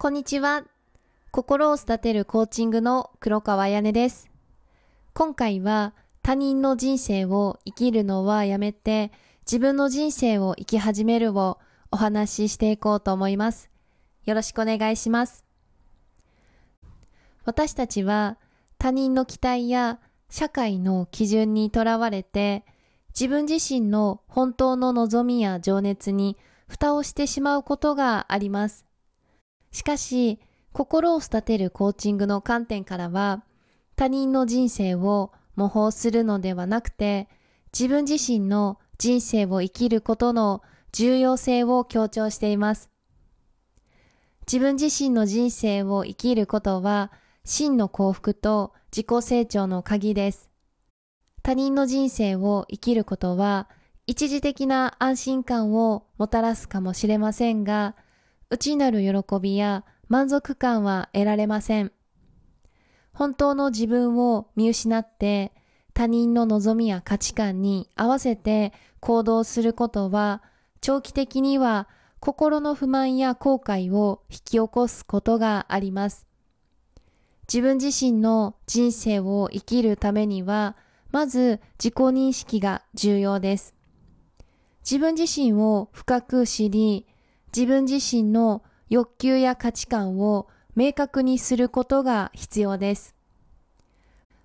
こんにちは。心を育てるコーチングの黒川彩音です。今回は他人の人生を生きるのはやめて自分の人生を生き始めるをお話ししていこうと思います。よろしくお願いします。私たちは他人の期待や社会の基準にとらわれて自分自身の本当の望みや情熱に蓋をしてしまうことがあります。しかし、心を育てるコーチングの観点からは、他人の人生を模倣するのではなくて、自分自身の人生を生きることの重要性を強調しています。自分自身の人生を生きることは、真の幸福と自己成長の鍵です。他人の人生を生きることは、一時的な安心感をもたらすかもしれませんが、内なる喜びや満足感は得られません。本当の自分を見失って他人の望みや価値観に合わせて行動することは長期的には心の不満や後悔を引き起こすことがあります。自分自身の人生を生きるためには、まず自己認識が重要です。自分自身を深く知り、自分自身の欲求や価値観を明確にすることが必要です。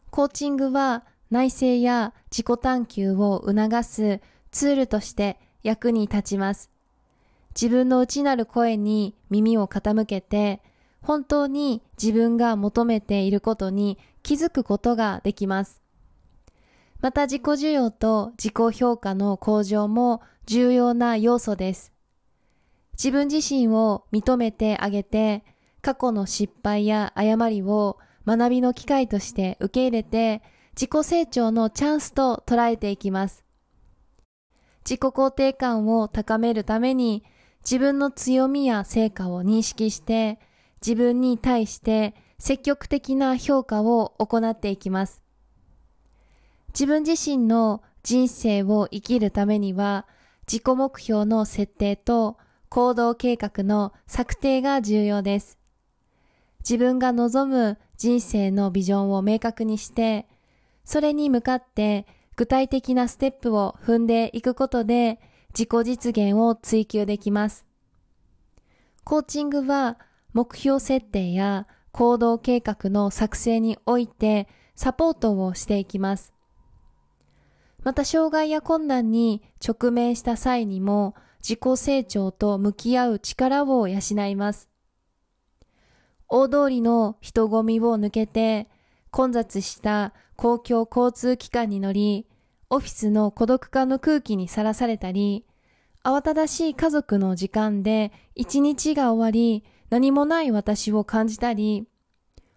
コーチングは内省や自己探求を促すツールとして役に立ちます。自分の内なる声に耳を傾けて、本当に自分が求めていることに気づくことができます。また自己需要と自己評価の向上も重要な要素です。自分自身を認めてあげて、過去の失敗や誤りを学びの機会として受け入れて、自己成長のチャンスと捉えていきます。自己肯定感を高めるために、自分の強みや成果を認識して、自分に対して積極的な評価を行っていきます。自分自身の人生を生きるためには、自己目標の設定と行動計画の策定が重要です。自分が望む人生のビジョンを明確にして、それに向かって具体的なステップを踏んでいくことで自己実現を追求できます。コーチングは目標設定や行動計画の作成においてサポートをしていきます。また障害や困難に直面した際にも自己成長と向き合う力を養います。大通りの人混みを抜けて、混雑した公共交通機関に乗り、オフィスの孤独化の空気にさらされたり、慌ただしい家族の時間で一日が終わり、何もない私を感じたり、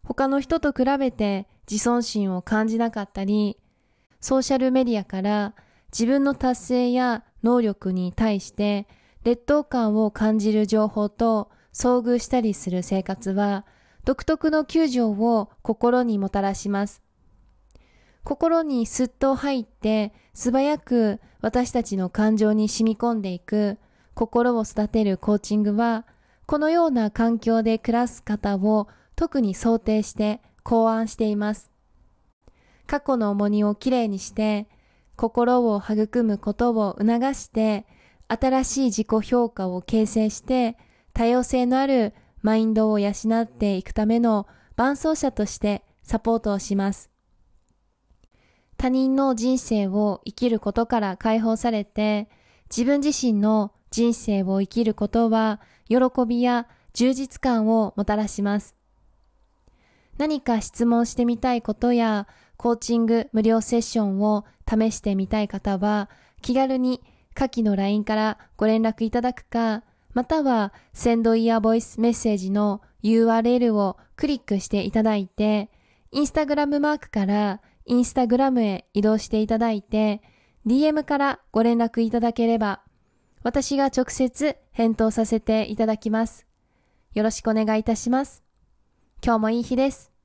他の人と比べて自尊心を感じなかったり、ソーシャルメディアから自分の達成や能力に対して劣等感を感じる情報と遭遇したりする生活は独特の窮状を心にもたらします。心にすっと入って素早く私たちの感情に染み込んでいく心を育てるコーチングはこのような環境で暮らす方を特に想定して考案しています。過去の重荷をきれいにして心を育むことを促して、新しい自己評価を形成して、多様性のあるマインドを養っていくための伴走者としてサポートをします。他人の人生を生きることから解放されて、自分自身の人生を生きることは、喜びや充実感をもたらします。何か質問してみたいことや、コーチング無料セッションを試してみたい方は、気軽に下記の LINE からご連絡いただくか、または、センドイヤーボイスメッセージの URL をクリックしていただいて、インスタグラムマークからインスタグラムへ移動していただいて、DM からご連絡いただければ、私が直接返答させていただきます。よろしくお願いいたします。今日もいい日です。